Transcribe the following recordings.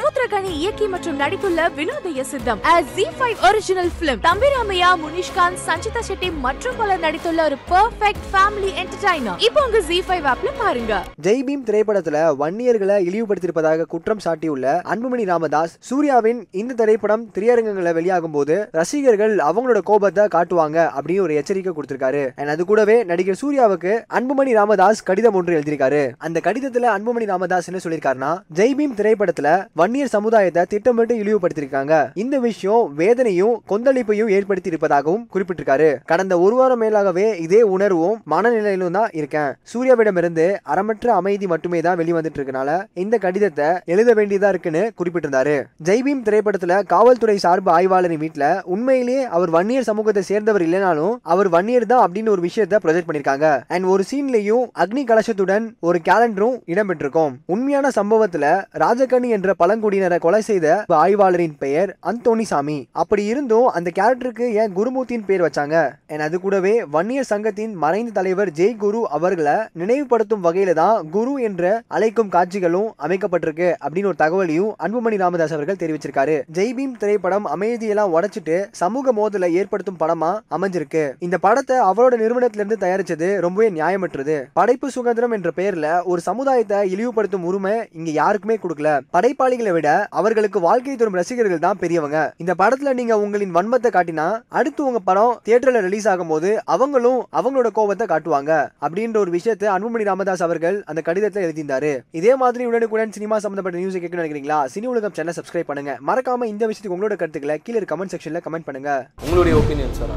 சமுத்திரகனி இயக்கி மற்றும் நடித்துள்ள Vinodhaya Sitham Zee five original film Thambi Ramaiah Munishkanth Sanchita Shetty மற்றும் பலர் நடித்துள்ள ஒரு பெர்ஃபெக்ட் ஃபேமிலி என்டர்டைனர் இப்போ உங்க ஜி ஃபைவ் ஆப்ல பாருங்க. ஜெய் பீம் திரைப்படத்துல வன்னியர்களை இழிவுபடுத்தியிருப்பதாக குற்றம் சாட்டியுள்ள அன்புமணி ராமதாஸ் சூர்யாவின் இந்த திரைப்படம் திரையரங்கங்களை வெளியாகும் போது ரசிகர்கள் அவங்களோட கோபத்தை காட்டுவாங்க அப்படின்னு ஒரு எச்சரிக்கை கொடுத்திருக்காரு. அண்ட் அது கூடவே நடிகர் சூர்யாவுக்கு அன்புமணி ராமதாஸ் கடிதம் ஒன்று எழுதியிருக்காரு. அந்த கடிதத்துல அன்புமணி ராமதாஸ் என்ன சொல்லியிருக்காருன்னா ஜெய் பீம் திரைப்படத்துல அந்நியர் சமுதாயத்தை திட்டமிட்டு இழிவுபடுத்தியிருக்காங்க. இந்த விஷயம் வேதனையும் கொந்தளிப்பையும் ஏற்படுத்தி இருப்பதாகவும் குறிப்பிட்டிருக்காரு. கடந்த ஒரு வாரம் மேலாகவே இதே உணர்வும் மனநிலையிலும் தான் இருக்கேன். சூர்யாவிடமிருந்து அறமற்ற அமைதி மட்டுமே தான் வெளிவந்துட்டு இருக்கனால இந்த கடிதத்தை எழுத வேண்டியதா இருக்குன்னு குறிப்பிட்டிருந்தாரு. ஜெய்பீம் திரைப்படத்துல காவல்துறை சார்பு ஆய்வாளரின் வீட்டுல உண்மையிலேயே அவர் வன்னியர் சமூகத்தை சேர்ந்தவர் இல்லைனாலும் அவர் வன்னியர் தான் அப்படின்னு ஒரு விஷயத்த ப்ரொஜெக்ட் பண்ணிருக்காங்க அண்ட் ஒரு சீன்லயும் அக்னி கலசத்துடன் ஒரு கேலண்டரும் இடம்பெற்றிருக்கும். உண்மையான சம்பவத்துல ராஜகண்ணி என்ற பழங்குடியினரை கொலை செய்த ஆய்வாளரின் பெயர் அந்தோணி சாமி அப்படி இருந்தும் அந்த கேரக்டருக்கு ஏன் குருமூர்த்தியின் பேர் வச்சாங்க? அண்ட் அது கூடவே வன்னியர் சங்கத்தின் மறைந்த தலைவர் ஜெய் குரு அவர்களை நினைவுபடுத்தும் வகையில தான் குரு என்ற அழைக்கும் காட்சிகளும் அமைக்கப்பட்டிருக்கு அப்படின்னு ஒரு தகவலையும் அன்புமணி ராமதாஸ் அவர்கள் தெரிவிச்சிருக்காரு. ஜெய் பீம் திரைப்படம் அமைதியெல்லாம் உடைச்சிட்டு சமூக மோதலை ஏற்படுத்தும் படமா அமைஞ்சிருக்கு. இந்த படத்தை அவரோட நிறுவனத்திலிருந்து தயாரிச்சது ரொம்பவே நியாயமற்றது. படைப்பு சுதந்திரம் என்ற பெயர்ல ஒரு சமுதாயத்தை இழிவுபடுத்தும் உரிமை இங்க யாருக்குமே கொடுக்கல. படைப்பாளிகளை விட அவர்களுக்கு வாழ்க்கை தரும் ரசிகர்கள் தான் பெரியவங்க. இந்த படத்துல நீங்க உங்களின் வன்மத்தை காட்டினா அடுத்து உங்க படம் தியேட்டர்ல ரிலீஸ் ஆகும் போது அவங்களும் அவங்களோட கோபத்தை காட்டுவாங்க. அப்படின்ற ஒரு விஷயத்தை அன்புமணி ராமதாஸ் அவர்கள் அந்த கடிதத்தை எழுதியிருந்தாரு. இதே மாதிரி உடனுக்குடன் சினிமா சம்பந்தப்பட்ட நியூஸ் கேட்கணும்னு நினைக்கிறீங்களா? சினி உலகம் சேனல் சப்ஸ்கிரைப் பண்ணுங்க. மறக்காம இந்த விஷயத்துக்கு உங்களோட கருத்துக்களை கீழே கமெண்ட் செக்ஷன்ல கமெண்ட் பண்ணுங்க. உங்களுடைய ஒப்பீனியன் சார்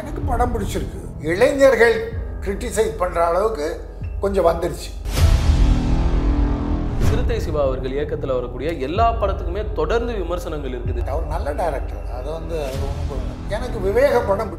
எனக்கு படம் பிடிச்சிருக்கு. இளைஞர்கள் கிரிட்டிசைஸ் பண்ணுற அளவுக்கு கொஞ்சம் வந்துருச்சு. சிறுத்தை சிவா அவர்கள் இயக்கத்தில் வரக்கூடிய எல்லா படத்துக்குமே தொடர்ந்து விமர்சனங்கள் இருக்குது. அவர் நல்ல டைரக்டர் அது வந்து அது எனக்கு விவேக படம் பிடிக்கும்.